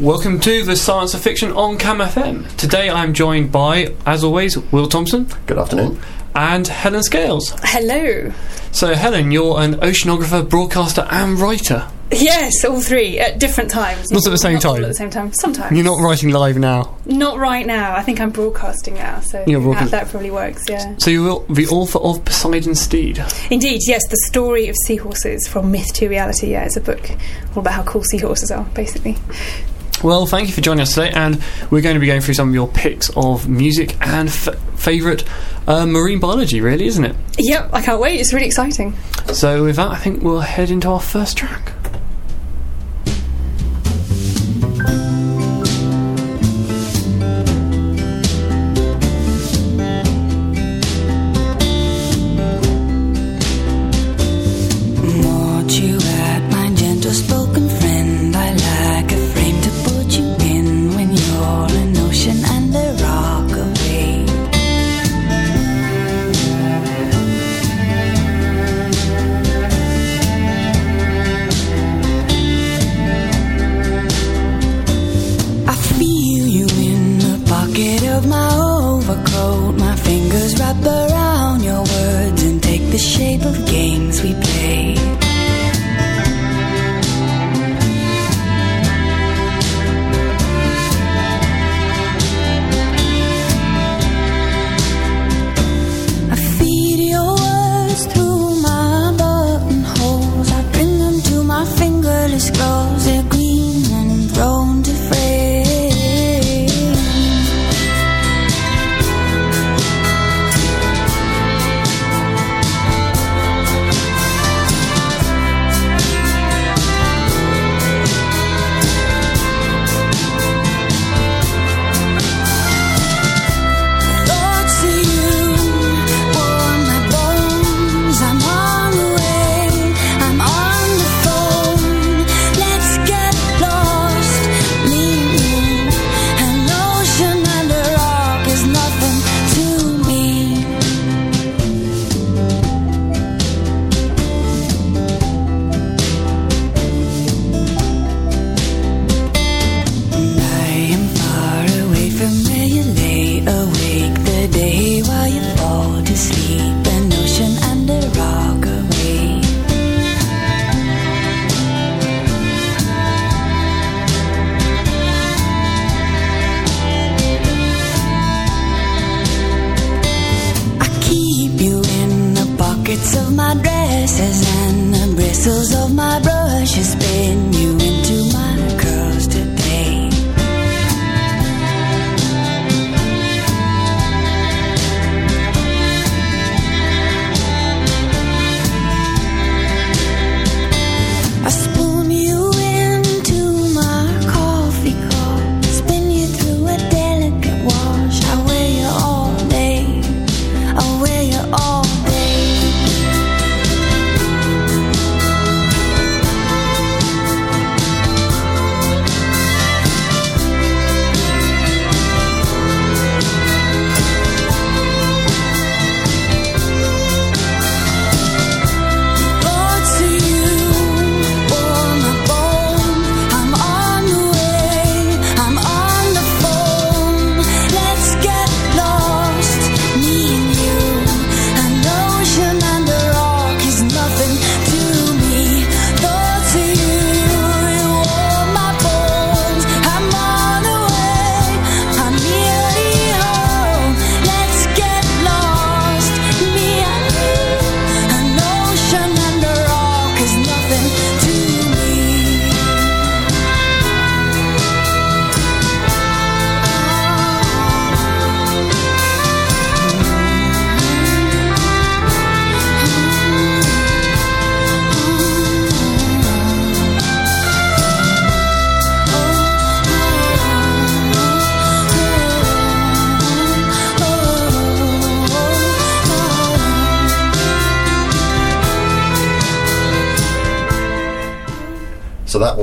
Welcome to the Science of Fiction on Cam FM. Today I'm joined by, as always, Will Thompson Good afternoon. and Helen Scales. Hello. So, Helen, you're an oceanographer, broadcaster, and writer. Yes, all three at different times. Not at the same Not all time? At the same time. Sometimes. You're not writing live now. Not right now. I think I'm broadcasting now, so You're that, broadcast- that probably works. Yeah. So, you're the author of Poseidon's Steed. Indeed, yes. The story of seahorses from myth to reality. Yeah, it's a book all about how cool seahorses are, basically. Well, thank you for joining us today, and we're going to be going through some of your picks of music and f- favourite uh, marine biology, really, isn't it? Yep, I can't wait. It's really exciting. So, with that, I think we'll head into our first track.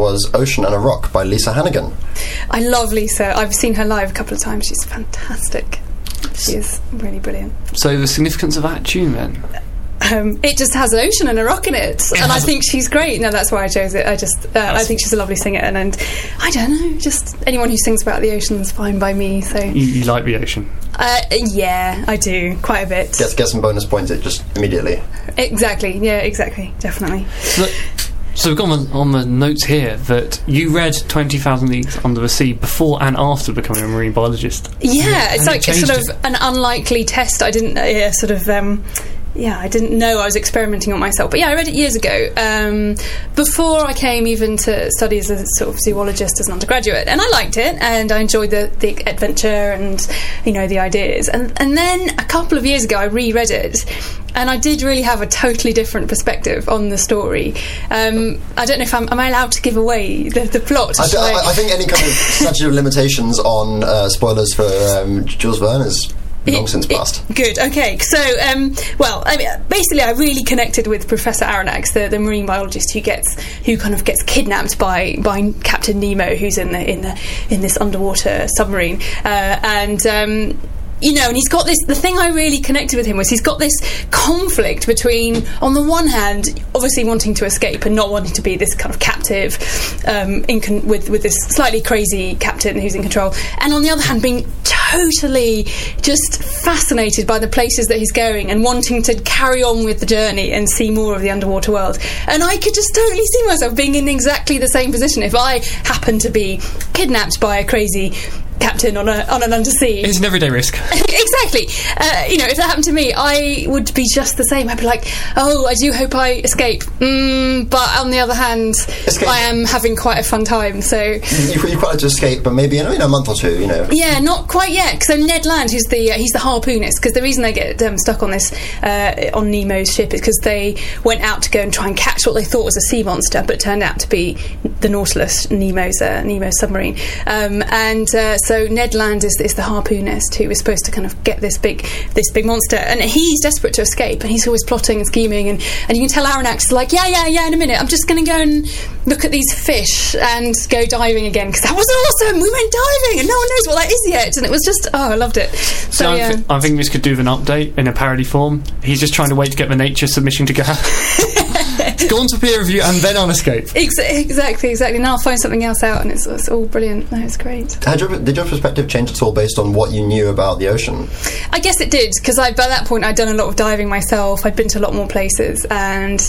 Was Ocean and a Rock by Lisa Hannigan. I love Lisa. I've seen her live a couple of times. She's fantastic. She is really brilliant. So, the significance of that tune then? um, it just has an ocean and a rock in it, and I think she's great. No, that's why I chose it. I just uh, I think she's a lovely singer, and, and I don't know, just anyone who sings about the ocean's fine by me. So You, you like the ocean. uh, yeah, I do quite a bit. Get, get some bonus points it just immediately. Exactly. Yeah, exactly. Definitely. So, so we've got on the, on the notes here that you read 20,000 Leagues Under the Sea before and after becoming a marine biologist. Yeah, it's And it like it's sort of an unlikely test. I didn't uh, yeah, sort of. Um, yeah, I didn't know I was experimenting on myself, but yeah, I read it years ago um, before I came even to study as a sort of zoologist as an undergraduate, and I liked it and I enjoyed the, the adventure and you know the ideas. And and then a couple of years ago, I reread it, and I did really have a totally different perspective on the story. Um, I don't know if I'm am I allowed to give away the, the plot? I, Shall I, I think any kind of statute of limitations on uh, spoilers for um, Jules Verne is long since passed. Good. Okay. So, um, well, I mean, basically, I really connected with Professor Aronnax, the, the marine biologist who gets who kind of gets kidnapped by by Captain Nemo, who's in the in the in this underwater submarine, uh, and. Um, you know, and he's got this. The thing I really connected with him was he's got this conflict between, on the one hand, obviously wanting to escape and not wanting to be this kind of captive, um, in con- with with this slightly crazy captain who's in control, and on the other hand, being totally just fascinated by the places that he's going and wanting to carry on with the journey and see more of the underwater world. And I could just totally see myself being in exactly the same position if I happened to be kidnapped by a crazy captain on a on an undersea It's an everyday risk. exactly. Uh, you know, if that happened to me, I would be just the same. I'd be like, "Oh, I do hope I escape." Mm, but on the other hand, Escape. I am having quite a fun time. So, You, you quite like to escape, but maybe in, in a month or two, you know. yeah, not quite yet. So Ned Land, who's the uh, he's the harpoonist, because the reason they get um, stuck on this uh, on Nemo's ship is because they went out to go and try and catch what they thought was a sea monster, but turned out to be the Nautilus, Nemo's uh, Nemo's submarine. Um, and uh, so Ned Land is, is the harpoonist who is supposed to kind of get this big this big monster, and he's desperate to escape, and he's always plotting and scheming, and, and you can tell Aronnax is like, yeah, yeah, yeah, in a minute, I'm just going to go and look at these fish and go diving again because that was awesome. We went diving, and no one knows what that is yet, and it was just oh, I loved it. So, So yeah. I, thi- I think this could do with an update in a parody form. He's just trying to wait to get the nature submission to go. go on to peer review and then on escape. Ex- exactly, exactly. Now I'll find something else out, and it's, it's all brilliant. No, it's great. Had your, did your perspective change at all based on what you knew about the ocean? I guess it did because I by that point I'd done a lot of diving myself. I'd been to a lot more places, and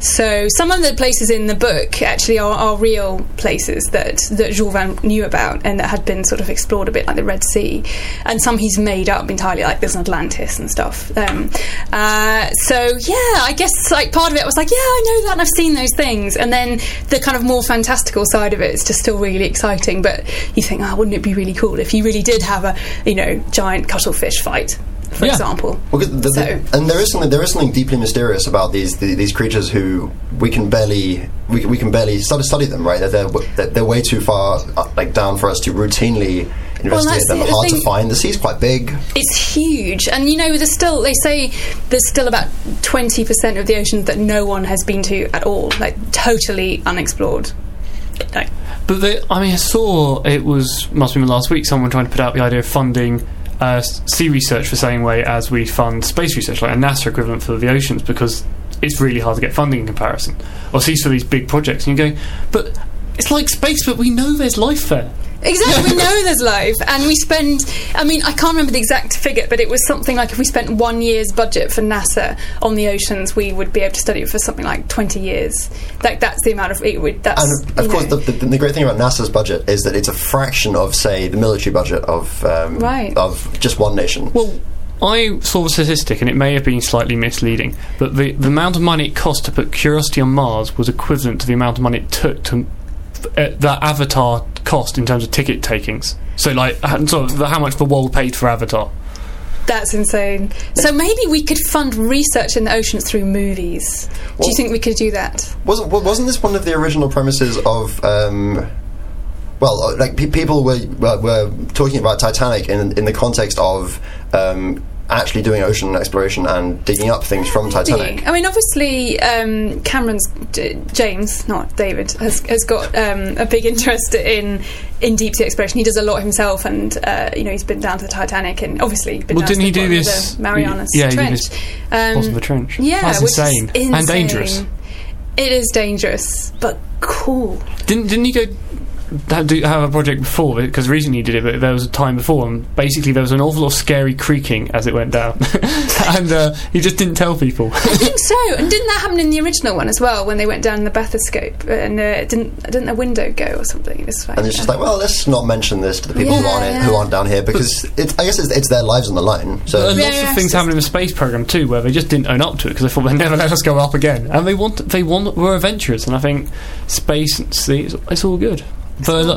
so some of the places in the book actually are, are real places that that Jules Verne knew about and that had been sort of explored a bit, like the Red Sea, and some he's made up entirely, like there's an Atlantis and stuff. Um, uh, so yeah, I guess like part of it was like, yeah, I know that, and I've seen those things, and then the kind of more fantastical side of it is just still really exciting. But you think, oh, wouldn't it be really cool if you really did have a you know giant cuttlefish fight, for Yeah. example? Well, 'cause the, the- So- and there is something there is something deeply mysterious about these the, these creatures who we can barely we, we can barely study, study them right they're, they're they're they're way too far uh, like down for us to routinely investigate that's them the- they're the hard to find the sea's quite big It's huge, and you know, there's still they say there's still about twenty percent of the oceans that no one has been to at all, like totally unexplored. Like, But the, I mean, I saw it was must have been last week. Someone trying to put out the idea of funding uh, sea research the same way as we fund space research, like a NASA equivalent for the oceans, because it's really hard to get funding in comparison. Or seas for these big projects, and you go, but it's like space, but we know there's life there. Exactly, we know there's life, and we spend. I mean, I can't remember the exact figure, but it was something like if we spent one year's budget for NASA on the oceans, we would be able to study it for something like twenty years. Like that's the amount of it would. That's and of course the, the, the great thing about NASA's budget is that it's a fraction of say the military budget of um, Right. of just one nation Well, I saw the statistic, and it may have been slightly misleading, but the, the amount of money it cost to put Curiosity on Mars was equivalent to the amount of money it took to uh, that Avatar cost in terms of ticket takings. So, like, sort of the, how much the world paid for Avatar. That's insane. So maybe we could fund research in the oceans through movies. do you think we could do that? Wasn't wasn't this one of the original premises of? Um, well, uh, like pe- people were, were were talking about Titanic in in the context of um, actually doing ocean exploration and digging up things from Titanic. I mean, obviously, um, Cameron's J- James, not David, has, has got um, a big interest in in deep sea exploration. He does a lot himself, and uh, you know, he's been down to the Titanic, and obviously, been Well, down didn't to he the do this- the Marianas yeah, he did Trench. this Um, the trench. Yeah, That's which is insane. And dangerous. It is dangerous, but cool. Didn't didn't he go have, do, have a project before? Because recently he did it, but there was a time before, and basically there was an awful lot of scary creaking as it went down, and uh, he just didn't tell people. I think so. And didn't that happen in the original one as well when they went down in the bathyscope and uh, didn't didn't a window go or something? It was like, And it's just like, well, let's not mention this to the people who aren't yeah. who aren't down here because it's, I guess it's, it's their lives on the line. So But Yeah, lots yeah, of things it's happened in the space program too, where they just didn't own up to it because they thought they'd never let us go up again, and they want they want were adventurous, and I think space and sea it's, it's all good. But a lo-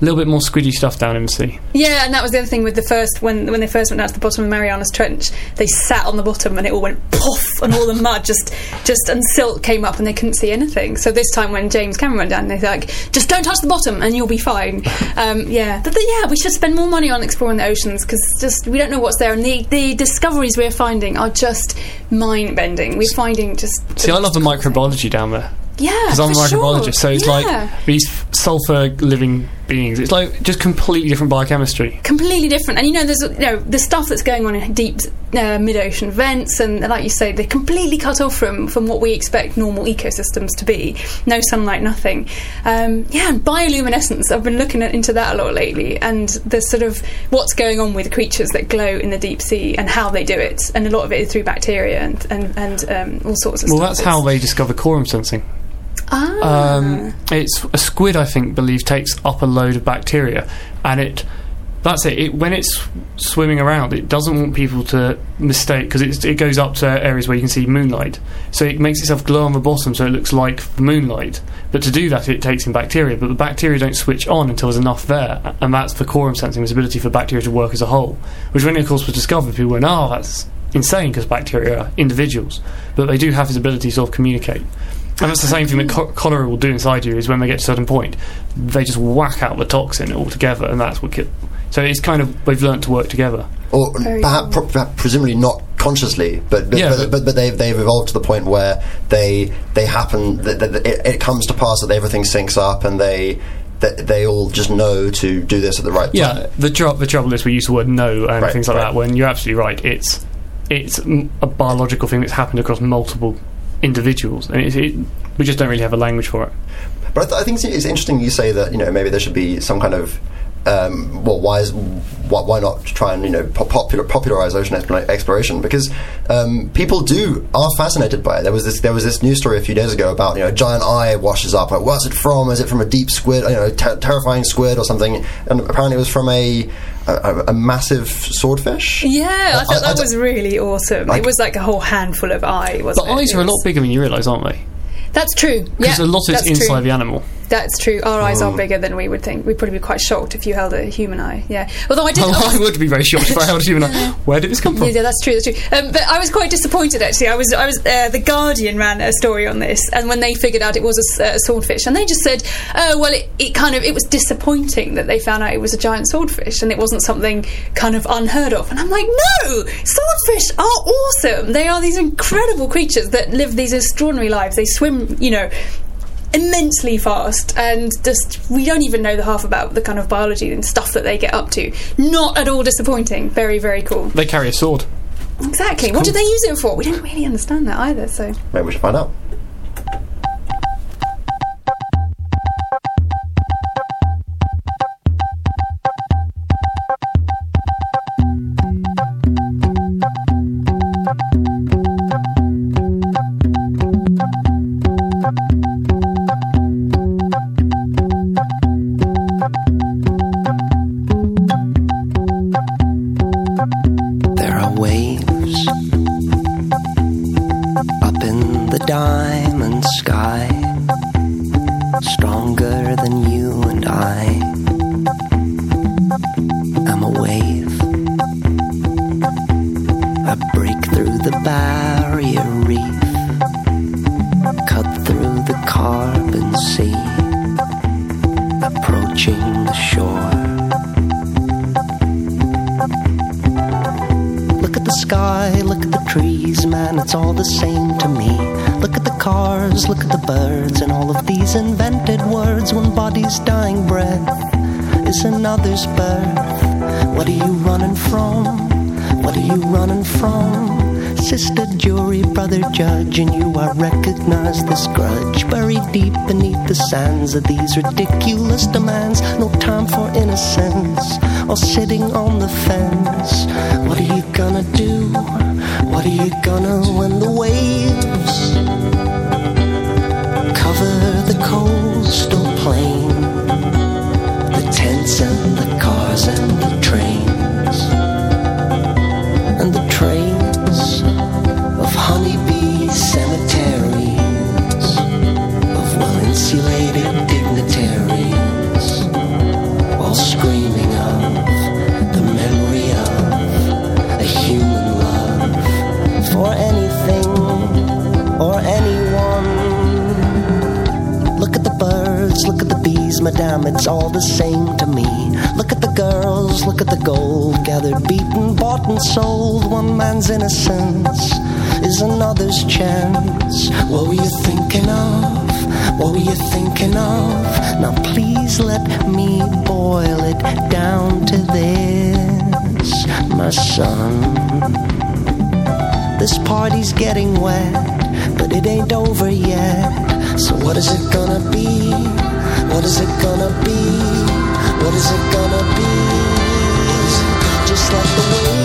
little bit more squidgy stuff down in the sea. Yeah, and that was the other thing with the first when when they first went down to the bottom of Marianas Trench, they sat on the bottom and it all went poof, and all the mud just just and silt came up and they couldn't see anything. So this time when James Cameron went down, they're like, just don't touch the bottom and you'll be fine. Um, yeah, but the, yeah, we should spend more money on exploring the oceans because just we don't know what's there, and the the discoveries we're finding are just mind bending. We're finding just See, I love the microbiology down there Yeah, because I'm a for sure. so it's Yeah. like these sulfur living beings. It's like just completely different biochemistry. completely different. And you know, there's you know the stuff that's going on in deep uh, mid-ocean vents, and like you say, they're completely cut off from from what we expect normal ecosystems to be. No sunlight, nothing. Um, yeah, and bioluminescence. I've been looking at, into that a lot lately, and the sort of what's going on with creatures that glow in the deep sea and how they do it, and a lot of it is through bacteria and and, and um, all sorts of Well, stuff. that's how they discover quorum sensing. Ah. Um, it's a squid, I think, believe takes up a load of bacteria, and it. That's it. it when it's swimming around, it doesn't want people to mistake because it goes up to areas where you can see moonlight. So it makes itself glow on the bottom, so it looks like moonlight. But to do that, it takes in bacteria. But the bacteria don't switch on until there's enough there, and that's for quorum sensing, this ability for bacteria to work as a whole. Which, when it, of course, was discovered, people went, "Oh, that's insane," because bacteria are individuals, but they do have this ability to sort of communicate. And that's the same thing that cho- cholera will do inside you. Is when they get to a certain point, they just whack out the toxin altogether, and that's what kill. So it's kind of they've learnt to work together. or Very perhaps, cool. pro- presumably not consciously, but but, Yeah, but, but- but, but they've they've evolved to the point where they they happen. That, that, that it, it comes to pass that everything syncs up, and they that they all just know to do this at the right time. Yeah, the tr- the trouble is we use the word no and Right, things like right. that. When you're absolutely right, it's it's m- a biological thing that's happened across multiple individuals, and it, it, we just don't really have a language for it. But I, th- I think it's, it's interesting you say that you know maybe there should be some kind of um, well, why is why, why not try and you know popular, popularize ocean exploration? Because um, people do are fascinated by it. There was this there was this news story a few days ago about you know a giant eye washes up. Like, what's it from? Is it from a deep squid? You know, ter- terrifying squid or something? And apparently it was from a a, a massive swordfish. Yeah, I I- thought I that d- was really awesome. Like- it was like a whole handful of eye, The wasn't it? eyes It are a lot bigger than you realise, aren't they? That's true. Because yeah, a lot is that's inside true. the animal. That's true. Our eyes Hmm. are bigger than we would think. We'd probably be quite shocked if you held a human eye. Yeah. Although I did. Oh, I would be very shocked if I held a human eye. Where did this come from? Yeah, that's true. That's true. Um, but I was quite disappointed actually. I was, I was. Uh, the Guardian ran a story on this, and when they figured out it was a, uh, swordfish, and they just said, "Oh, well, it, it kind of it was disappointing that they found out it was a giant swordfish, and it wasn't something kind of unheard of." And I'm like, "No, swordfish are awesome. They are these incredible creatures that live these extraordinary lives. They swim, you know." Immensely fast and just we don't even know the half about the kind of biology and stuff that they get up to not at all disappointing very very cool They carry a sword. Exactly. What cool. did they use it for? We don't really understand that either. So Maybe we should find out. Of these invented words. One body's dying breath is another's birth. What are you running from? What are you running from? Sister jury, brother judge, and you I recognize this grudge buried deep beneath the sands of these ridiculous demands. No time for innocence or sitting on the fence. What are you gonna do? What are you gonna when the waves coastal plain? The tents and the cars and the trains and the trains of honeybee cemeteries of well insulated madame, it's all the same to me. Look at the girls, look at the gold, gathered, beaten, bought, and sold. One man's innocence is another's chance. What were you thinking of? What were you thinking of? Now please let me boil it down to this, my son. This party's getting wet, but it ain't over yet. So what is it gonna be? What is it gonna be? What is it gonna be? Just like the waves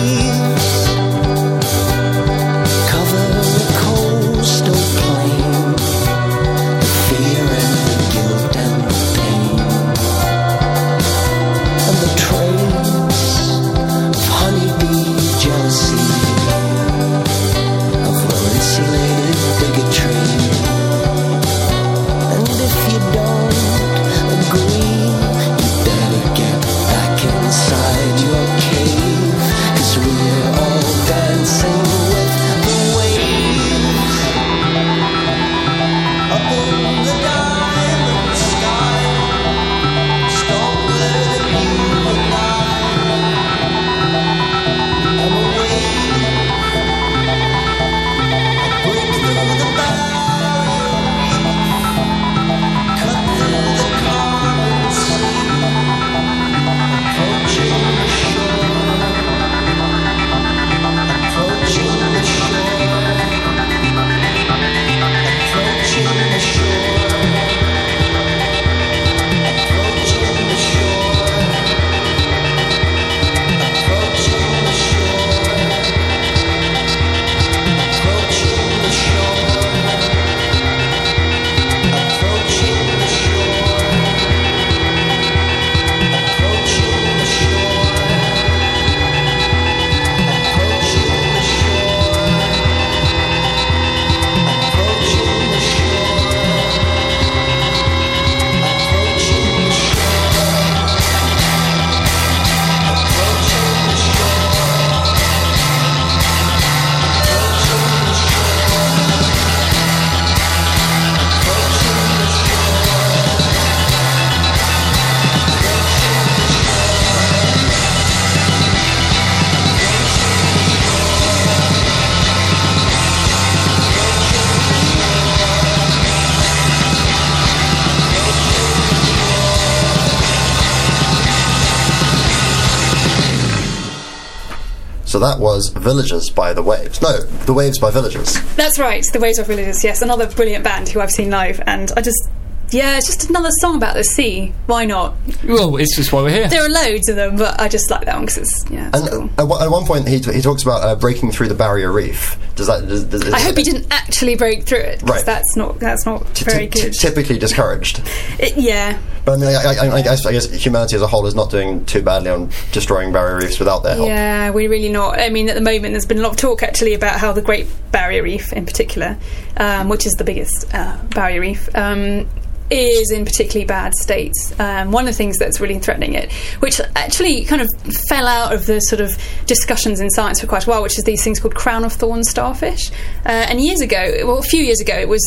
So that was Villagers by The Waves. No, The Waves by Villagers. That's right, the Waves of Villages, yes, another brilliant band who I've seen live, and I just, yeah, it's just another song about the sea. Why not? Well, it's just why we're here. There are loads of them, but I just like that one because it's, yeah, it's And cool. at, one- at one point, he, t- he talks about uh, breaking through the barrier reef. Does that? Does, does, I hope he didn't actually break through it. Right. that's not that's not T- very t- good. typically discouraged. It- yeah, But I mean, I, I, I, guess, I guess humanity as a whole is not doing too badly on destroying barrier reefs without their help. Yeah, we're really not. I mean, at the moment, there's been a lot of talk actually about how the Great Barrier Reef, in particular, um, which is the biggest uh, barrier reef, um, is in particularly bad states. Um, one of the things that's really threatening it, which actually kind of fell out of the sort of discussions in science for quite a while, which is these things called crown of thorns starfish. Uh, and years ago, well, a few years ago, it was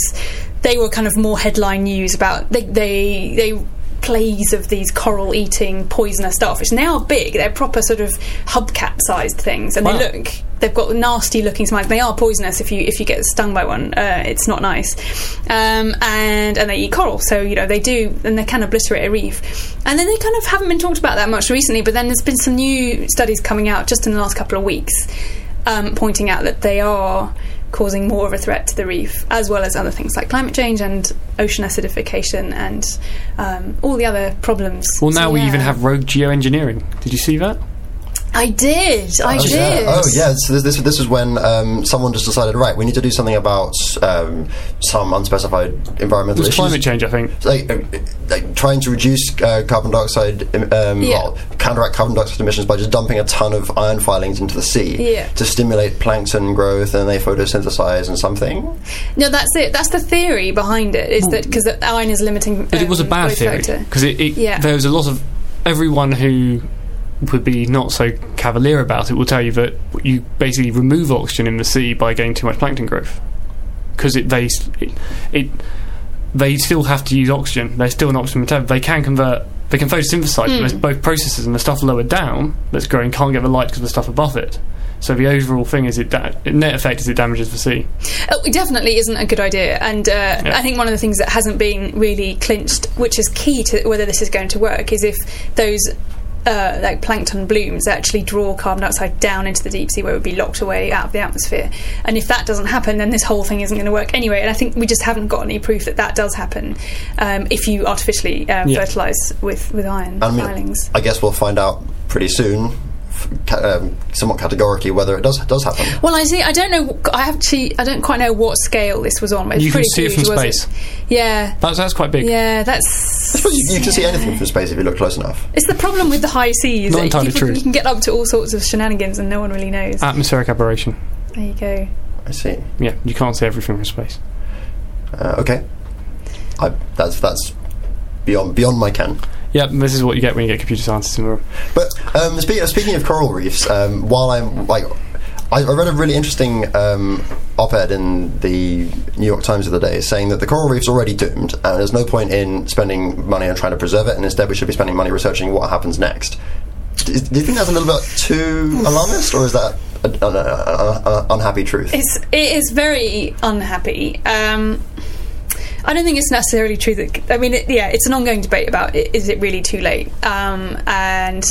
they were kind of more headline news about they they they plagues of these coral eating poisonous starfish. And they are big, they're proper sort of hubcap sized things, and Wow. they look they've got nasty looking spines. They are poisonous if you if you get stung by one. Uh, it's not nice. Um, and and they eat coral, so you know they do, and they can obliterate a reef. And then they kind of haven't been talked about that much recently. But then there's been some new studies coming out just in the last couple of weeks, um, pointing out that they are causing more of a threat to the reef, as well as other things like climate change and ocean acidification and um, all the other problems. Well, now So, we even have rogue geoengineering. Did you see that? I did. I Oh, did. yeah. Oh, yeah. So this, this, this is when um, someone just decided, right, we need to do something about um, some unspecified It environmental was issues. climate change, I think. Like, uh, like trying to reduce uh, carbon dioxide, um, Yeah. well, counteract carbon dioxide emissions by just dumping a ton of iron filings into the sea Yeah. to stimulate plankton growth, and they photosynthesize and something. No, that's it. That's the theory behind it. Is that because iron is limiting? But it was a um, bad theory because it, it, Yeah. there was a lot of everyone who would be not so cavalier about it will tell you that you basically remove oxygen in the sea by getting too much plankton growth because it they it, it they still have to use oxygen. They're still an oxygen metabolite. They can convert. They can photosynthesize. Hmm. But there's both processes, and the stuff lower down that's growing can't get the light because of the stuff above it. So the overall thing is it da- net effect is it damages the sea. Oh, it definitely isn't a good idea, and uh, I think one of the things that hasn't been really clinched, which is key to whether this is going to work, is if those. Uh, like plankton blooms actually draw carbon dioxide down into the deep sea where it would be locked away out of the atmosphere. And if that doesn't happen, then this whole thing isn't going to work anyway. And I think we just haven't got any proof that that does happen um, if you artificially um, Yeah. fertilise with, with iron I mean, filings. I guess we'll find out pretty soon, um, somewhat categorically, whether it does does happen. Well, I see. I don't know. I actually, I don't quite know what scale this was on. But it's You can pretty see it huge, from was space. Yeah, That's that's quite big. yeah. That's. I suppose you, you can see anything from space if you look close enough. It's the problem with the high seas. Not entirely you, true. You can get up to all sorts of shenanigans, and no one really knows. Atmospheric aberration. there you go. I see. Yeah, you can't see everything from space. Uh, okay, I, that's that's beyond beyond my ken. Yeah, this is what you get when you get computer scientists in the room. But um, speaking speaking of coral reefs, um, while I'm like, I, I read a really interesting um, op-ed in the New York Times of the other day saying that the coral reef's already doomed, and there's no point in spending money on trying to preserve it, and instead we should be spending money researching what happens next. Do, do you think that's a little bit too alarmist, or is that an unhappy truth? It's it is very unhappy. Um, I don't think it's necessarily true that. I mean, it, yeah, it's an ongoing debate about i- is it really too late, um, and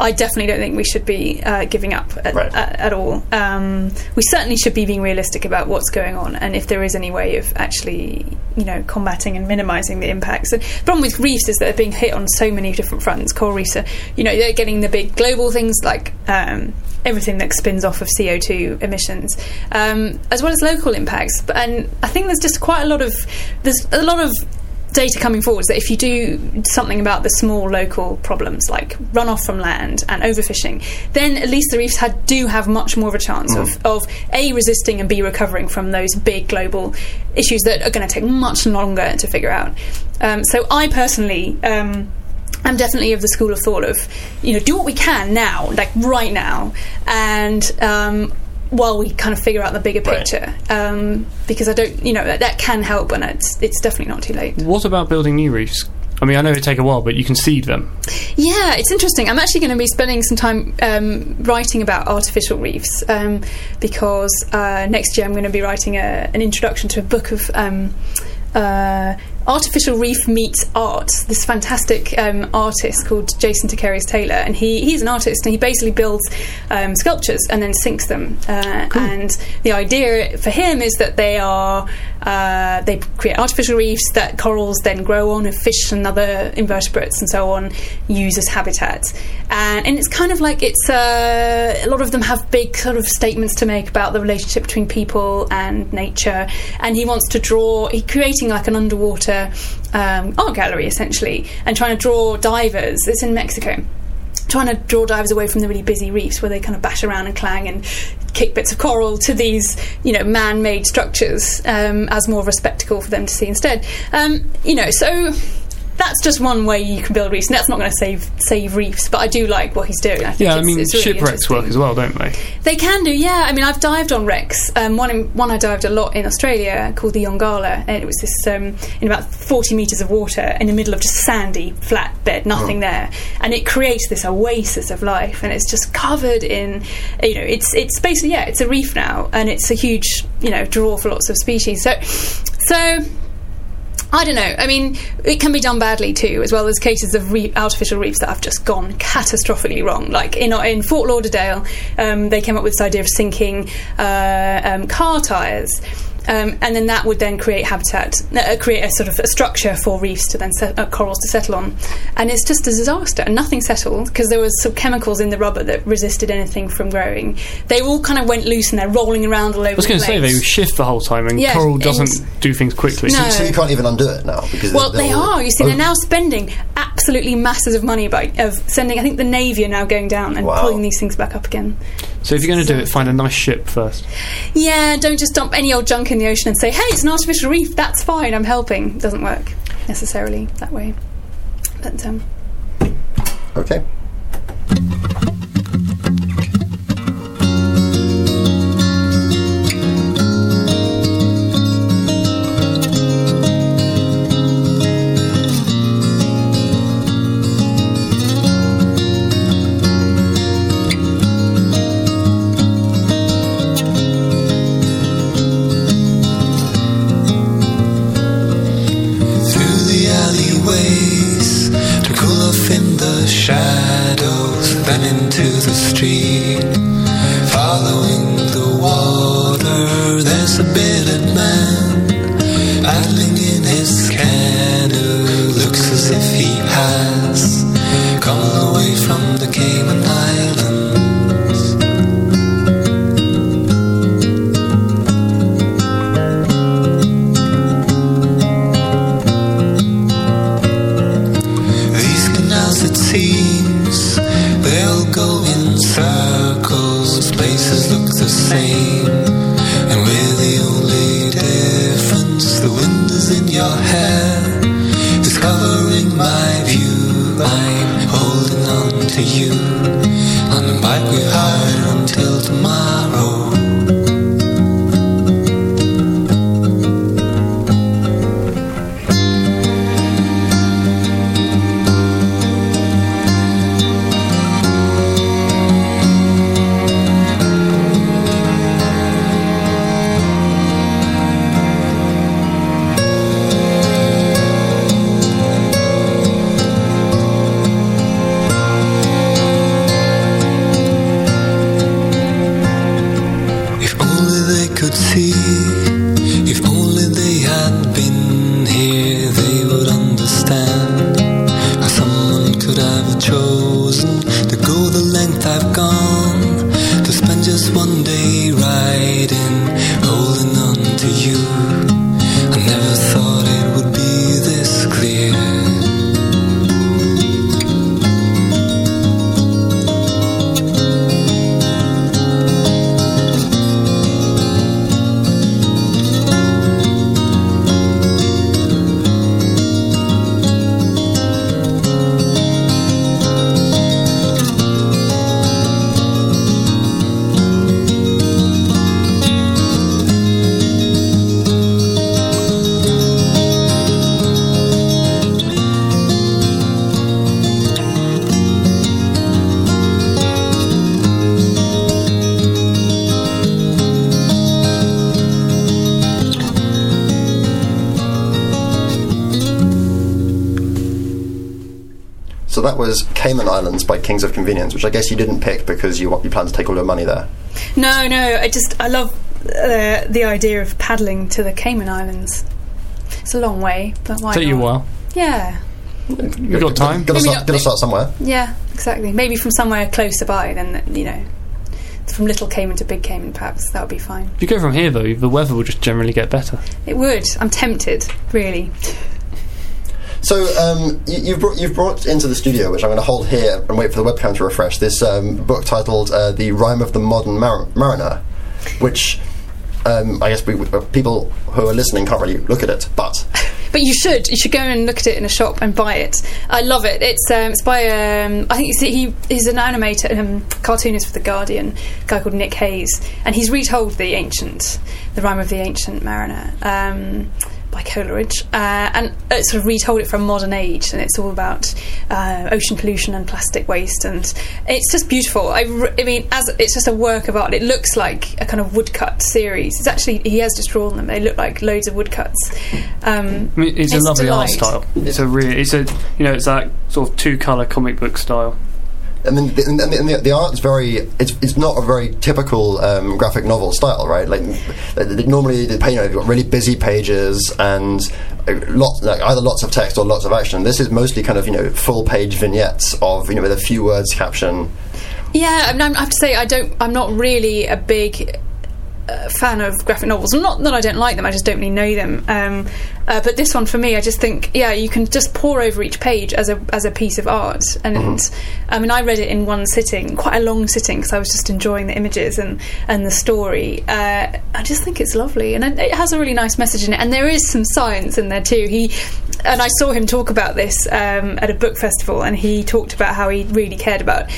I definitely don't think we should be uh, giving up at, Right. at, at all. Um, we certainly should be being realistic about what's going on, and if there is any way of actually, you know, combating and minimising the impacts. And the problem with reefs is that they're being hit on so many different fronts. Coral reefs are, you know, they're getting the big global things like. Um, everything that spins off of CO2 emissions, um, as well as local impacts. And I think there's just quite a lot of there's a lot of data coming forward is that if you do something about the small local problems like runoff from land and overfishing, then at least the reefs had, do have much more of a chance of, of a resisting and b recovering from those big global issues that are going to take much longer to figure out. Um, so I personally. Um, I'm definitely of the school of thought of, you know, do what we can now, like right now, and um, while we kind of figure out the bigger Right. picture, um, because I don't, you know, that, that can help, and it's it's definitely not too late. What about building new reefs? I mean, I know it take a while, but you can seed them. Yeah, it's interesting. I'm actually going to be spending some time um, writing about artificial reefs um, because uh, next year I'm going to be writing a, an introduction to a book of. Um, uh, artificial reef meets art. This fantastic um, artist called Jason deCaires Taylor, and he, he's an artist, and he basically builds um, sculptures and then sinks them. Uh, And the idea for him is that they are uh, they create artificial reefs that corals then grow on, and fish and other invertebrates and so on use as habitats. And, and it's kind of like it's uh, a lot of them have big sort of statements to make about the relationship between people and nature. And he wants to draw, He's creating like an underwater um, art gallery essentially, and trying to draw divers. It's in Mexico trying to draw divers away from the really busy reefs where they kind of bash around and clang and kick bits of coral to these, you know, man-made structures um, as more of a spectacle for them to see instead. Um, you know, so that's just one way you can build reefs. And that's not going to save save reefs, but I do like what he's doing. I think Yeah, I mean it's really shipwrecks work as well, don't they? They can do, yeah. I mean, I've dived on wrecks. Um, one, in, one I dived a lot in Australia called the Yongala, and it was this um, in about 40 metres of water in the middle of just sandy, flat bed, nothing there, and it creates this oasis of life, and it's just covered in, you know, it's it's basically yeah, it's a reef now, and it's a huge you know draw for lots of species. So, so. I don't know. I mean, it can be done badly too, as well as cases of re- artificial reefs that have just gone catastrophically wrong. Like in in Fort Lauderdale, um, they came up with this idea of sinking uh, um, car tires. Um, and then that would then create habitat, uh, create a sort of a structure for reefs to then set, uh, corals to settle on, and it's just a disaster. And nothing settled because there was some chemicals in the rubber that resisted anything from growing. They all kind of went loose and they're rolling around all over. I was going to say they shift the whole time, and Yeah, coral doesn't and- do things quickly. No. So you can't even undo it now because Well, they're they all- are. You see, Oh, they're now spending absolutely masses of money by of sending. I think the navy are now going down and Wow. pulling these things back up again. So if you're going to do it, find a nice ship first. Yeah, don't just dump any old junk in the ocean and say, "Hey, it's an artificial reef. That's fine. I'm helping." It doesn't work necessarily that way. But um, Okay. There's was Cayman Islands by Kings of Convenience, which I guess you didn't pick because you you plan to take all your money there. no, no, I just I love uh, the idea of paddling to the Cayman Islands. It's a long way, but why Take you a not? while. Yeah, You've got time. Got to start, not- gotta start somewhere. yeah, exactly. Maybe from somewhere closer by, then you know, from Little Cayman to Big Cayman, perhaps that would be fine. If you go from here, though, the weather will just generally get better. It would. I'm tempted, really. So um, you, you've, brought, you've brought into the studio, which I'm going to hold here and wait for the webcam to refresh, this um, book titled uh, "The Rime of the Modern Mar- Mariner," which um, I guess we, uh, people who are listening can't really look at it, but but you should you should go and look at it in a shop and buy it. I love it. It's um, it's by um, I think he he's an animator um, cartoonist for the Guardian, a guy called Nick Hayes, and he's retold the ancient, the rime of the ancient mariner. Um, by Coleridge, uh, and uh, sort of retold it from modern age, and it's all about uh, ocean pollution and plastic waste, and it's just beautiful. I mean, as it's just a work of art. It looks like a kind of woodcut series. It's actually he has just drawn them. They look like loads of woodcuts. Um, I mean, it's, a It's lovely art style. It's a really, it's a, you know, it's that sort of two color comic book style. I mean, the, and the, the, art's very. It's, it's not a very typical um, graphic novel style, right? Like normally, the know, you've got really busy pages and uh, lots, like either lots of text or lots of action. This is mostly kind of you know full page vignettes of you know with a few words caption. Yeah, I, mean, I have to say I don't. I'm not really a big uh, fan of graphic novels. Not that I don't like them. I just don't really know them. Um, uh, but this one for me, I just think, yeah, you can just pour over each page as a as a piece of art. And I mean, I read it in one sitting, quite a long sitting, because I was just enjoying the images and and the story. Uh, I just think it's lovely, and it it has a really nice message in it. And there is some science in there too. He and I saw him talk about this um, at a book festival, and he talked about how he really cared about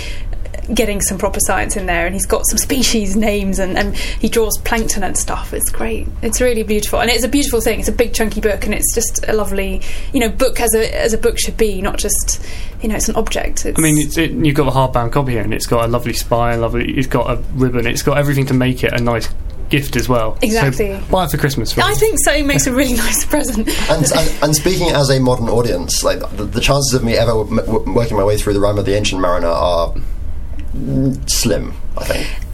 getting some proper science in there and he's got some species names and, and he draws plankton and stuff it's great it's really beautiful and it's a beautiful thing it's a big chunky book and it's just a lovely you know book as a as a book should be not just you know it's an object it's, I mean, it's, it, you've got a hardbound copy here, and it's got a lovely spine, lovely. It's got a ribbon. It's got everything to make it a nice gift as well. Exactly. So buy it for Christmas. I think so it makes a really nice present And, and, and speaking as a modern audience, like the, the chances of me ever w- w- working my way through the Rime of the Ancient Mariner are slim. I think.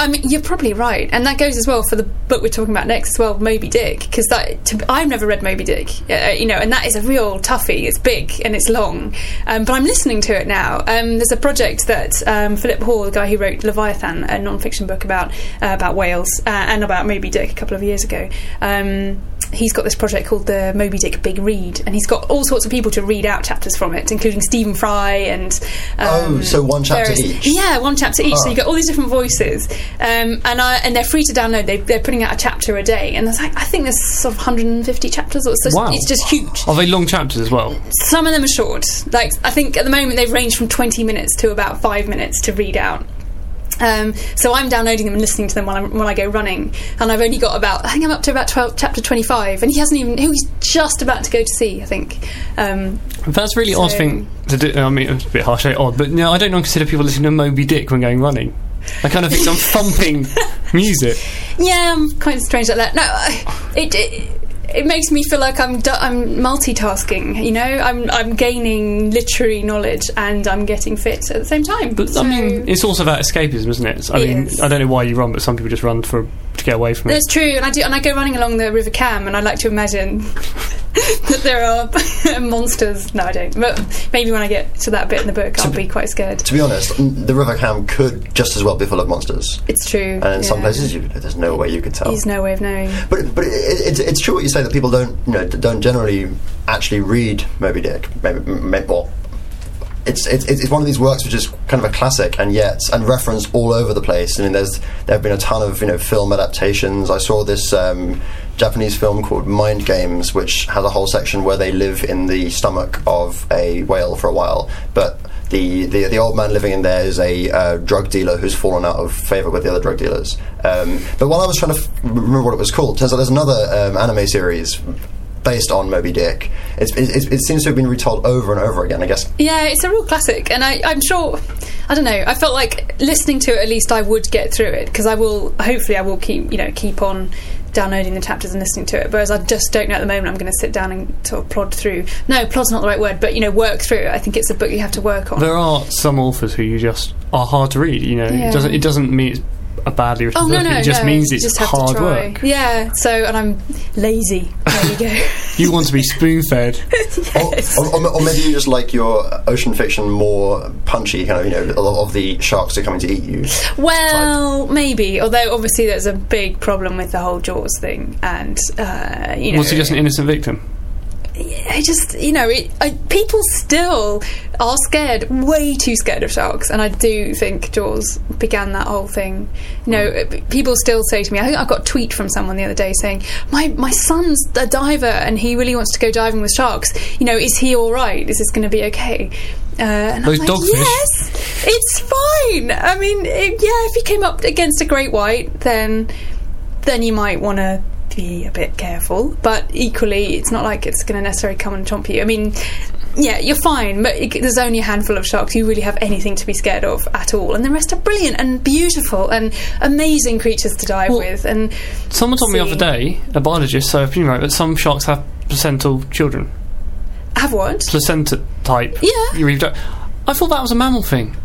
I mean, you're probably right, and that goes as well for the book we're talking about next as well, Moby Dick, because that to, I've never read Moby Dick, uh, you know, and that is a real toughie. It's big and it's long, um, but I'm listening to it now. Um, there's a project that um, Philip Hoare, the guy who wrote Leviathan, a non-fiction book about uh, about whales uh, and about Moby Dick a couple of years ago. Um, he's got this project called the Moby Dick Big Read, and he's got all sorts of people to read out chapters from it, including Stephen Fry and um, Oh, so one chapter various- each? Yeah, one chapter each. So Oh. you get all these different voices, um, and I, and they're free to download. They, they're putting out a chapter a day, and there's like I think there's sort of 150 chapters. Or it's just, Wow. it's just huge. Are they long chapters as well? Some of them are short. Like I think at the moment they've ranged from 20 minutes to about five minutes to read out. Um, so I'm downloading them and listening to them while, I'm, while I go running, and I've only got about I think I'm up to about 12, chapter 25, and he hasn't even he was just about to go to sea. I think. Um, That's a really odd thing to do. I mean, it's a bit harsh, eh, odd, but no, I don't consider people listening to Moby Dick when going running. I kind of think some thumping music. Yeah, I'm quite strange like that. No, it, it it makes me feel like I'm du- I'm multitasking. You know, I'm I'm gaining literary knowledge and I'm getting fit at the same time. But So- I mean, it's also about escapism, isn't it? I It mean, is. I don't know why you run, but some people just run for to get away from it. That's true, and I do, and I go running along the River Cam, and I like to imagine that there are monsters. No, I don't. But maybe when I get to that bit in the book, I'll be quite scared. To be honest, the River Cam could just as well be full of monsters, It's true. and in some places you, there's no way you could tell. there's no way of knowing. But but it, it's it's true what you say that people don't you know don't generally actually read Moby Dick. Maybe well, it's, it's it's one of these works which is kind of a classic and yet and referenced all over the place. I mean, there's there have been a ton of you know film adaptations. I saw this. Um, Japanese film called Mind Games, which has a whole section where they live in the stomach of a whale for a while, but the, the, the old man living in there is a uh, drug dealer who's fallen out of favour with the other drug dealers. Um, but while I was trying to f- remember what it was called, turns out there's another um, anime series based on Moby Dick. It's, it, it, it seems to have been retold over and over again. I guess Yeah, it's a real classic, and I, I'm sure. I don't know. I felt like listening to it. At least I would get through it because I will. Hopefully, I will keep you know keep on downloading the chapters and listening to it. Whereas I just don't know at the moment. I'm going to sit down and sort of plod through. No, plod's not the right word, but you know, work through. I think it's a book you have to work on. There are some authors who you just are hard to read. You know, Yeah. it doesn't it doesn't mean it's a badly written Oh no, book. no, it just no. means you it's just have hard to work. Yeah. So, and I'm lazy. There you go. You want to be spoon fed. Yes. or, or, or maybe you just like your ocean fiction more punchy, kind of you know, a lot of the sharks are coming to eat you. Well, maybe. Although obviously there's a big problem with the whole Jaws thing, and uh, you know, Was he just an innocent victim? I just, you know, it, I, people still are scared, way too scared of sharks, and I do think Jaws began that whole thing. You know, uh, people still say to me, I think I got a tweet from someone the other day saying, "My my son's a diver, and he really wants to go diving with sharks. You know, is he all right? Is this going to be okay?" Uh, and Those I'm like, dogfish. yes, it's fine. I mean, it, yeah, if he came up against a great white, then then you might want to be a bit careful. But equally, it's not like it's going to necessarily come and chomp you. I mean, yeah, you're fine, but it, there's only a handful of sharks you really have anything to be scared of at all, and the rest are brilliant and beautiful and amazing creatures to dive Well, with. And Someone told me the other day, a biologist, so if you right, that some sharks have placental children. have what? Placenta type. Yeah. You reproduct- I thought that was a mammal thing.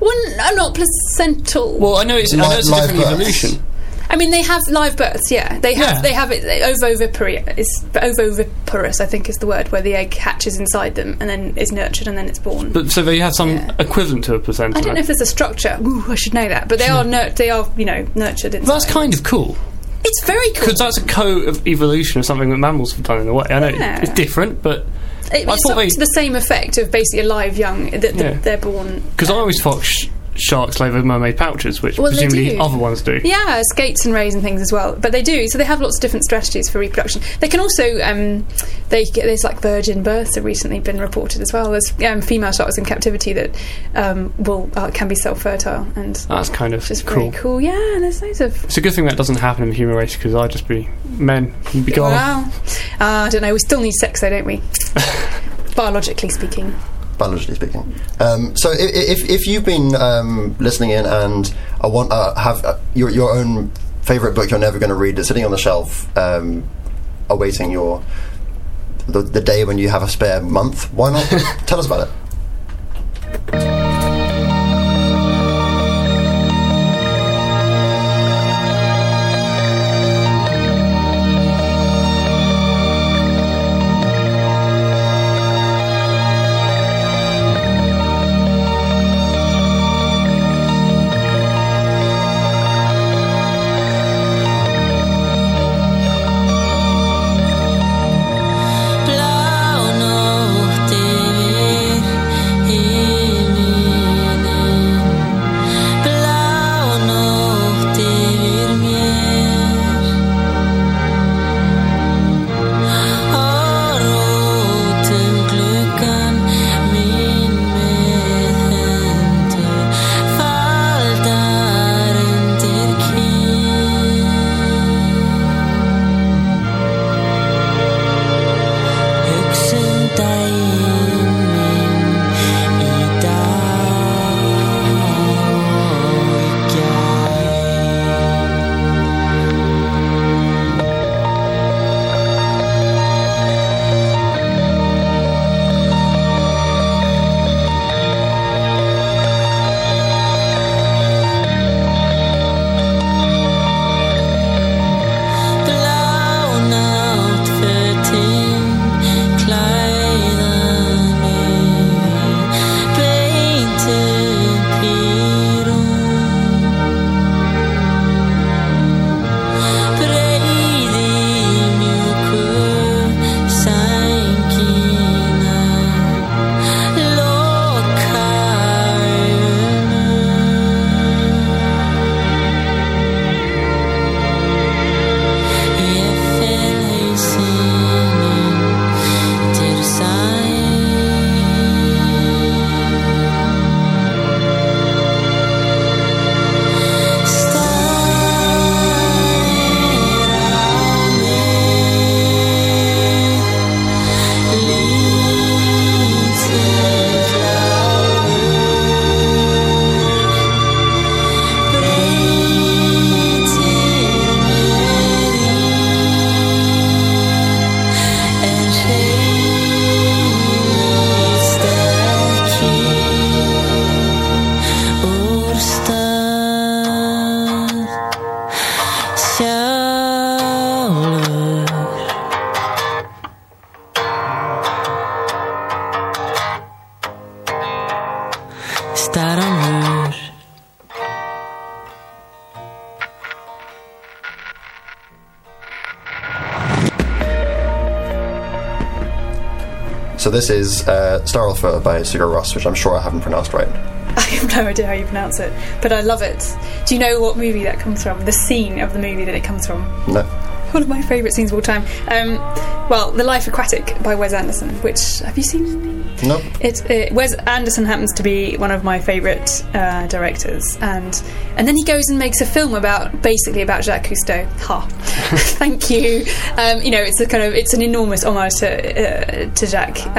Well, no, uh, not placental. Well, I know it's, I know it's a different births. evolution. I mean, they have live births. Yeah, they have. Yeah. They have it. Ovoviparous is ovoviparous. I think is the word where the egg hatches inside them and then is nurtured and then it's born. But so they have some Yeah. equivalent to a placenta. I don't know if there's a structure. Ooh, I should know that. But they hmm. are nur- they are you know nurtured inside. That's kind of cool It's very cool. because that's a co-evolution of something that mammals have done in a way. I know Yeah. it's different, but It- I it's they- to the same effect of basically a live young that Yeah. they're born. because I always thought sh- sharks lay with mermaid pouches, which Well, presumably other ones do. Yeah, skates and rays and things as well. But they do. So they have lots of different strategies for reproduction. They can also um, they get there's like virgin births have recently been reported as well. There's um, female sharks in captivity that um, will uh, can be self fertile and That's kind of just cool. cool. Yeah, there's loads of. It's a good thing that doesn't happen in the human race because I'd just be men. You'd be gone. Wow. Uh, I don't know. We still need sex, though, don't we? Biologically speaking. Biologically speaking. Um, so i- i- if if you've been um, listening in and I want uh, have uh, your your own favorite book you're never going to read that's sitting on the shelf, um, awaiting your the, the day when you have a spare month, why not tell us about it? Is uh, by Sigur Rós, which I'm sure I haven't pronounced right. I have no idea how you pronounce it, but I love it. Do you know what movie that comes from? The scene of the movie that it comes from? No. One of my favourite scenes of all time. Um, well, The Life Aquatic by Wes Anderson, which have you seen? No. It, it Wes Anderson happens to be one of my favourite uh, directors, and and then he goes and makes a film about basically about Jacques Cousteau. Ha! Thank you. Um, you know, it's a kind of it's an enormous homage to uh, to Jacques, uh,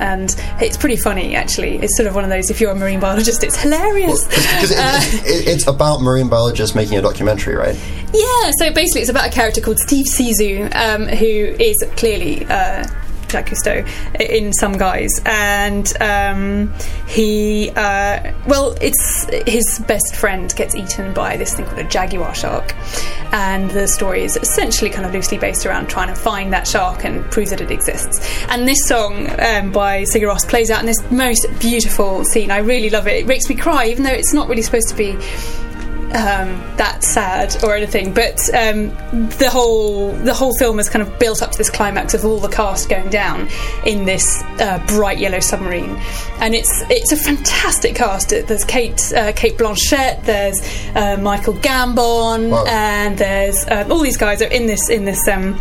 and it's pretty funny actually. It's sort of one of those if you're a marine biologist, it's hilarious. Because it, Uh, it, it's about marine biologists making a documentary, right? Yeah, so basically, it's about a character called Steve Zissou, um, who is clearly uh, Jacques Cousteau in some guise, and um, he, uh, well, it's his best friend gets eaten by this thing called a jaguar shark, and the story is essentially kind of loosely based around trying to find that shark and prove that it exists. And this song um, by Sigur Rós plays out in this most beautiful scene. I really love it. It makes me cry, even though it's not really supposed to be um, that sad or anything, but um, the whole the whole film is kind of built up to this climax of all the cast going down in this uh, bright yellow submarine, and it's it's a fantastic cast. There's Cate uh, Cate Blanchett, there's uh, Michael Gambon, Wow. and there's uh, all these guys are in this in this. Um,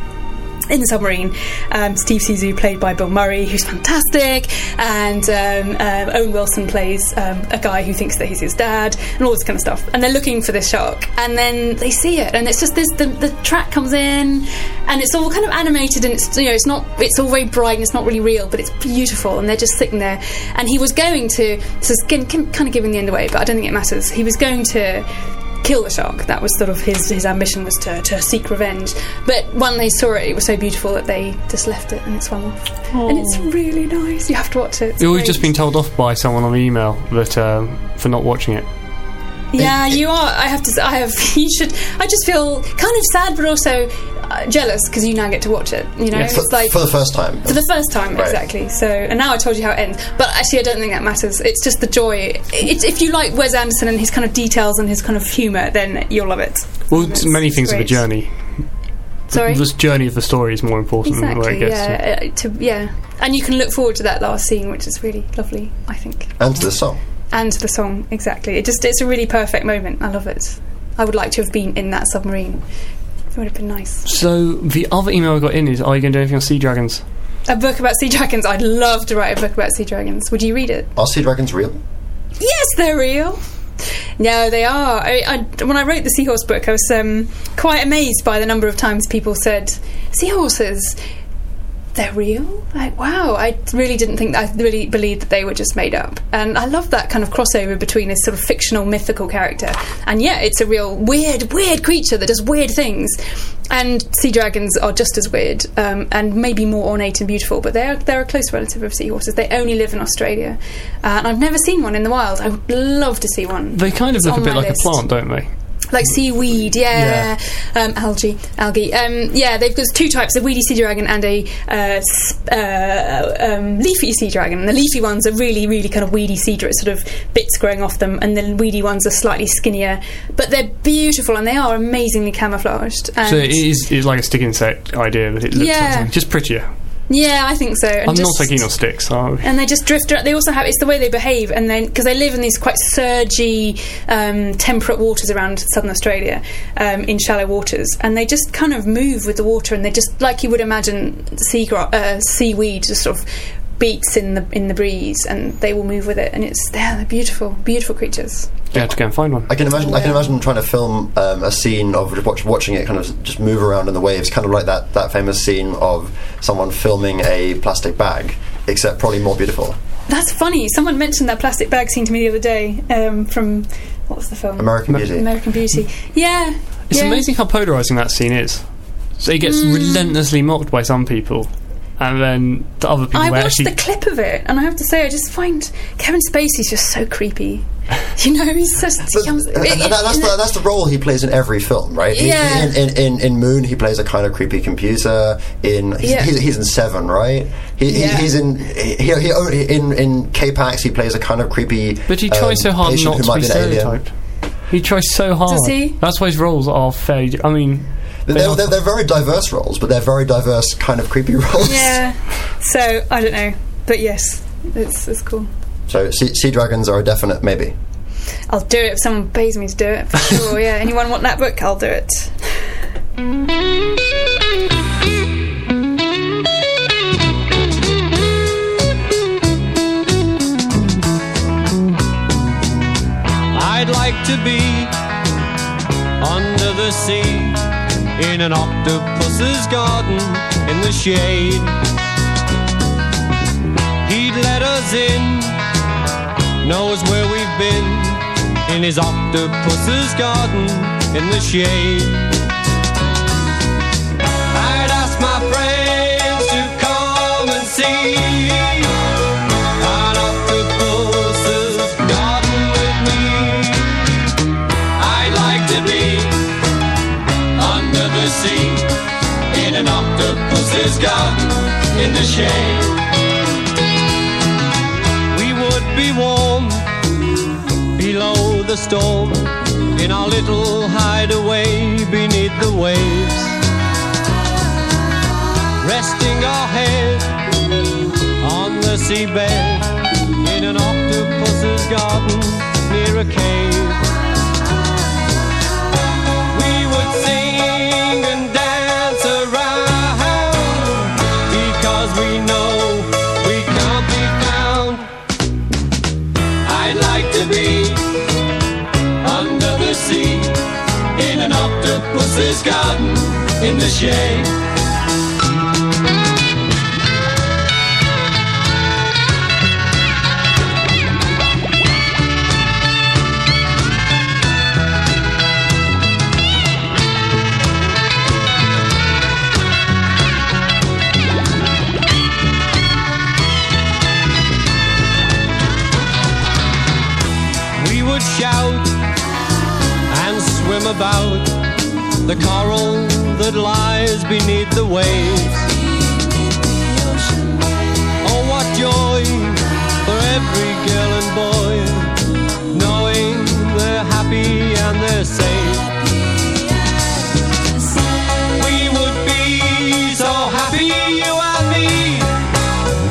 in the submarine, um, Steve Zissou played by Bill Murray, who's fantastic, and um, um, Owen Wilson plays um, a guy who thinks that he's his dad, and all this kind of stuff. And they're looking for this shark, and then they see it, and it's just this. The, the track comes in, and it's all kind of animated, and it's you know it's not it's all very bright and it's not really real, but it's beautiful, and they're just sitting there. And he was going to is kind of giving the end away, but I don't think it matters. He was going to kill the shark. That was sort of his his ambition was to, to seek revenge. But when they saw it, it was so beautiful that they just left it and it swam off. And it's really nice. You have to watch it. It's We've great. just been told off by someone on email that um, for not watching it. Yeah, you are. I have to. I have. You should. I just feel kind of sad, but also uh, jealous because you now get to watch it. You know, Yeah. it's For, like for the first time. for the first time, Right. exactly. So, and now I told you how it ends. But actually, I don't think that matters. It's just the joy. It's, if you like Wes Anderson and his kind of details and his kind of humour, then you'll love it. Well, It's- many it's things of a journey. Sorry. This journey of the story is more important than where it Exactly. gets to. Yeah. uh, to yeah, and you can look forward to that last scene, which is really lovely. I think, And to the song. And the song exactly. It just it's a really perfect moment. I love it. I would like to have been in that submarine. It would have been nice. So the other email I got in is, are you going to do anything on sea dragons? A book about sea dragons. I'd love to write a book about sea dragons. Would you read it? Are sea dragons real? Yes, they're real. No, they are. I, I, when I wrote the seahorse book, I was um, quite amazed by the number of times people said, "Seahorses, they're real." Like, wow! I really didn't think. I really believed that they were just made up, and I love that kind of crossover between this sort of fictional, mythical character, and yeah, it's a real weird, weird creature that does weird things. And sea dragons are just as weird, um, and maybe more ornate and beautiful, but they're they're a close relative of seahorses. They only live in Australia, uh, and I've never seen one in the wild. I would love to see one. They kind of It's look a bit like list. a plant, don't they? Like seaweed, yeah, Um, algae, algae. Um, yeah, they've got two types: a weedy sea dragon and a uh, uh, um, leafy sea dragon. And The leafy ones are really, really kind of weedy sea dra- sort of bits growing off them, and the weedy ones are slightly skinnier, but they're beautiful and they are amazingly camouflaged. And So it is it's like a stick insect idea, but it looks Yeah. like just prettier. Yeah, I think so. And I'm not just- so keen on sticks. So. and they just drift around. They also have it's the way they behave, and then because they live in these quite surgy, um, temperate waters around southern Australia, um, in shallow waters, and they just kind of move with the water, and they just like you would imagine sea uh, seaweed just sort of beats in the in the breeze, and they will move with it, and it's they're beautiful, beautiful creatures. You have to go and find one. I can imagine. I can imagine trying to film um, a scene of watch, watching it kind of just move around in the waves, kind of like that that famous scene of someone filming a plastic bag, except probably more beautiful. That's funny. Someone mentioned that plastic bag scene to me the other day um, from what was the film? American Beauty. American Beauty. Yeah, It's yeah. amazing how polarizing that scene is. So it gets Mm. relentlessly mocked by some people, and then the other people I watched actually the clip of it, and I have to say, I just find Kevin Spacey's just so creepy. You know, he's just. He But, comes, and that- that's, the, that's the role he plays in every film, right? He- Yeah. In, in, in, in Moon, he plays a kind of creepy computer. In he's, Yeah. he's, he's in Seven, right? He, he- Yeah. he's in he, he, in in K-Pax. He plays a kind of creepy. But he tries um, so hard not to be be an alien. stereotyped. He tries so hard. Does he? That's why his roles are fairly. I mean, they They're, are- they're, they're very diverse roles, but they're very diverse kind of creepy roles. yeah. So I don't know. but yes, it's it's cool. So sea, sea dragons are a definite maybe. I'll do it if someone pays me to do it for sure. yeah, anyone want that book? I'll do it. I'd like to be under the sea in an octopus's garden in the shade. He'd let us in, knows where we've been in his octopus's garden in the shade. I'd ask my friends to come and see an octopus's garden with me. I'd like to be under the sea in an octopus's garden in the shade. The storm in our little hideaway beneath the waves. Resting our head on the seabed in an octopus's garden near a cave. Octopus's garden in the shade. Beneath the waves. Oh, what joy for every girl and boy, knowing they're happy and they're safe. We would be so happy, you and me.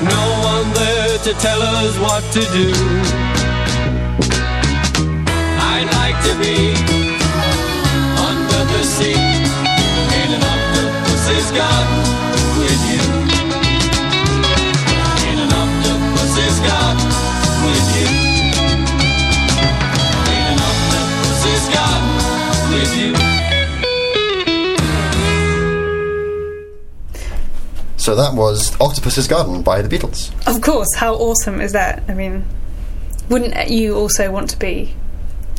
No one there to tell us what to do. So that was Octopus's Garden by the Beatles. Of course, how awesome is that? I mean, wouldn't you also want to be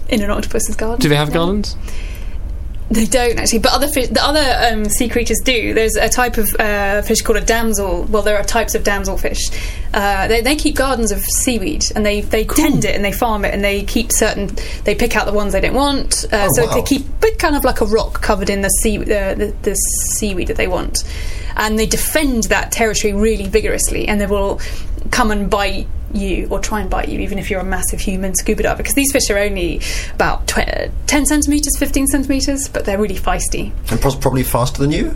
in an octopus's garden? Do they have Yeah. gardens? They don't actually, but other fish, the other um, sea creatures do. There's a type of uh, fish called a damsel. Well, there are types of damselfish. Uh, they, they keep gardens of seaweed, and they, they tend it and they farm it, and they keep certain. They pick out the ones they don't want. Uh, Oh, so wow. they keep kind of like a rock covered in the sea uh, the, the seaweed that they want, and they defend that territory really vigorously, and they will come and bite you or try and bite you, even if you're a massive human scuba diver, because these fish are only about tw- uh, 10 centimetres, 15 centimetres, but they're really feisty. And probably faster than you.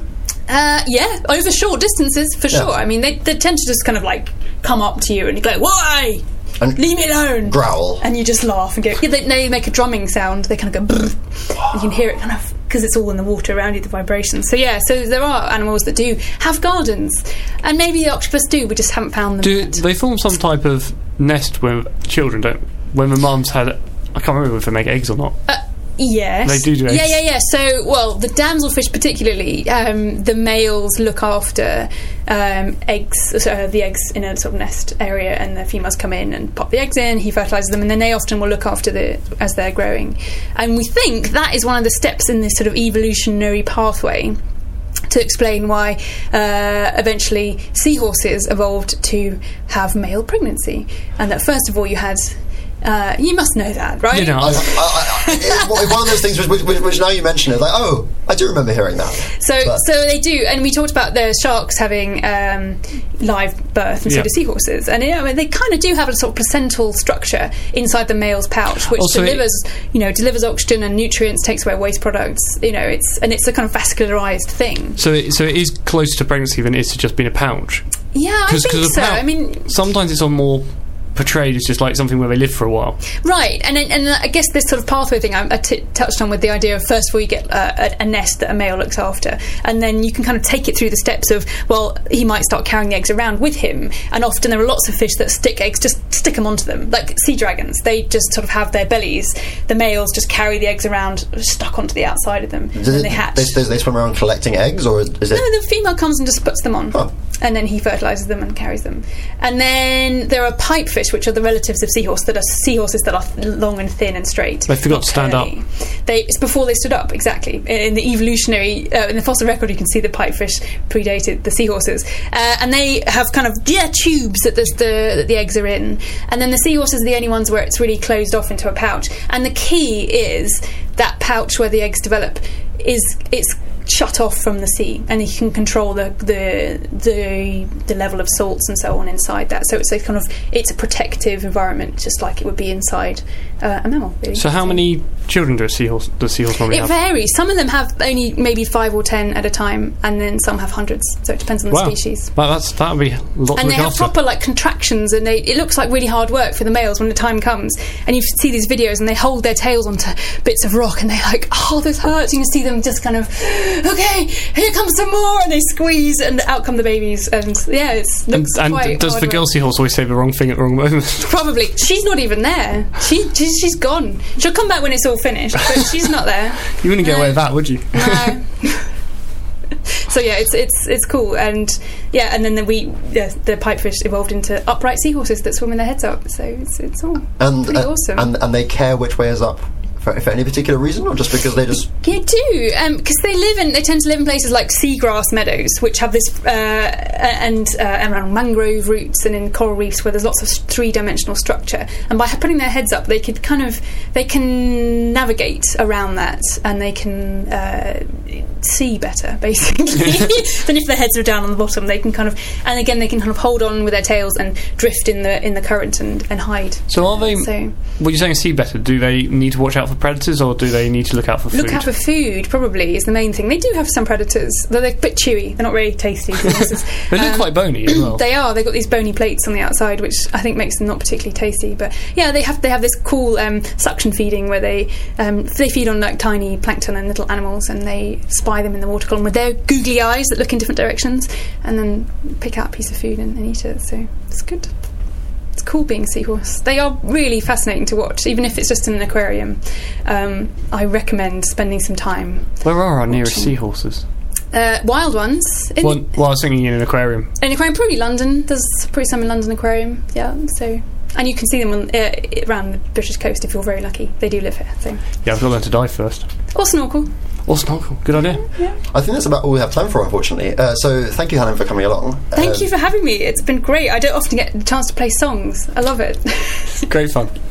Uh, yeah, over short distances, for Yeah. sure. I mean, they, they tend to just kind of like come up to you and go, Why? And Leave me alone! growl. And you just laugh and go, yeah, they, they make a drumming sound. They kind of go, Brr. you can hear it kind of because it's all in the water around you, the vibrations. So yeah, so there are animals that do have gardens, and maybe the octopus do. We just haven't found them. Do yet. they form some type of nest when children don't? When the mums had, I can't remember if they make eggs or not. Uh, Yes, They do do Yeah, eggs. yeah, yeah. So, well, the damselfish particularly, um, the males look after um, eggs, uh, the eggs in a sort of nest area, and the females come in and pop the eggs in. He fertilizes them, and then they often will look after the as they're growing. And we think that is one of the steps in this sort of evolutionary pathway to explain why uh, eventually seahorses evolved to have male pregnancy, and that first of all you had. Uh, you must know that, right? You know, I, I, I, it's one one of those things which, which, which now you mention it, like, oh, I do remember hearing that. So, But- so they do, and we talked about the sharks having um, live birth, and so do seahorses, and yeah, I mean, they kind of do have a sort of placental structure inside the male's pouch, which Also, it- delivers, you know, delivers oxygen and nutrients, takes away waste products. You know, it's and it's a kind of vascularized thing. So, it, so it is closer to pregnancy than it is to just being a pouch. Yeah, I 'Cause- think 'cause of so. how- I mean, Sometimes it's on more portrayed as just like something where they live for a while. Right, and and I guess this sort of pathway thing I, I t- touched on with the idea of first of all you get uh, a, a nest that a male looks after, and then you can kind of take it through the steps of well he might start carrying the eggs around with him, and often there are lots of fish that stick eggs just stick them onto them, like sea dragons. They just sort of have their bellies. The males just carry the eggs around stuck onto the outside of them, Does and it- they hatch. They, they, they swim around collecting eggs, or is it? No, the female comes and just puts them on. Oh. And then he fertilises them and carries them. And then there are pipefish, which are the relatives of seahorse, that are seahorses that are long and thin and straight. They forgot to stand up. They, it's before they stood up, exactly. In the evolutionary, uh, in the fossil record, you can see the pipefish predated the seahorses. Uh, and they have kind of, yeah, tubes that, there's the, that the eggs are in. And then the seahorses are the only ones where it's really closed off into a pouch. And the key is that pouch where the eggs develop is it's shut off from the sea, and you can control the the the, the level of salts and so on inside that. So it's a kind of it's a protective environment, just like it would be inside uh, a mammal. Really. So how many children do a seahorse does seahorse normally It have? varies. Some of them have only maybe five or ten at a time, and then some have hundreds. So it depends on the wow, species. Well, that's that would be a lot And they have after. proper like contractions, and they, it looks like really hard work for the males when the time comes. And you see these videos, and they hold their tails onto bits of rock, and they're like, "Oh, this hurts." You can see them just kind of, "Okay, here comes some more," and they squeeze, and out come the babies. And yeah, it's and looks and quite does hard the girl seahorse always say the wrong thing at the wrong moment? Probably. She's not even there. She, she she's gone. She'll come back when it's all finished, but she's not there. you wouldn't get away with that, would you? No. so yeah, it's it's it's cool, and yeah, and then the we yeah, the pipefish evolved into upright seahorses that swim with their heads up. So it's it's all and, pretty uh, awesome. and and they care which way is up for, for any particular reason, or just because they just Yeah, do because they live in they tend to live in places like seagrass meadows, which have this uh, and uh, around mangrove roots and in coral reefs where there's lots of three dimensional structure. And by putting their heads up, they could kind of they can navigate around that and they can uh, see better, basically, than if their heads are down on the bottom. They can kind of and again they can kind of hold on with their tails and drift in the in the current and, and hide. So are they? So What you're saying see better? Do they need to watch out for predators, or do they need to look out for food? Look out for food, probably, is the main thing. They do have some predators, though they're a bit chewy. They're not really tasty. they look Um, quite bony as well. They are. They've got these bony plates on the outside, which I think makes them not particularly tasty. But yeah, they have they have this cool um, suction feeding where they um, they feed on like tiny plankton and little animals, and they spy them in the water column with their googly eyes that look in different directions, and then pick out a piece of food and, and eat it. So it's good. It's cool being a seahorse. They are really fascinating to watch, even if it's just in an aquarium. Um, I recommend spending some time. Where are our nearest watching. seahorses? Uh, wild ones in Well, well, I was thinking in an aquarium. In an aquarium, probably London. There's probably some in London Aquarium. Yeah, so and you can see them on, uh, around the British coast if you're very lucky. They do live here. So Yeah, I've got to learn to dive first. or snorkel. Or snorkel. Good idea. I think that's about all we have time for, unfortunately. Uh, so thank you, Helen, for coming along. Thank Um, you for having me. It's been great. I don't often get the chance to play songs. I love it. Great fun.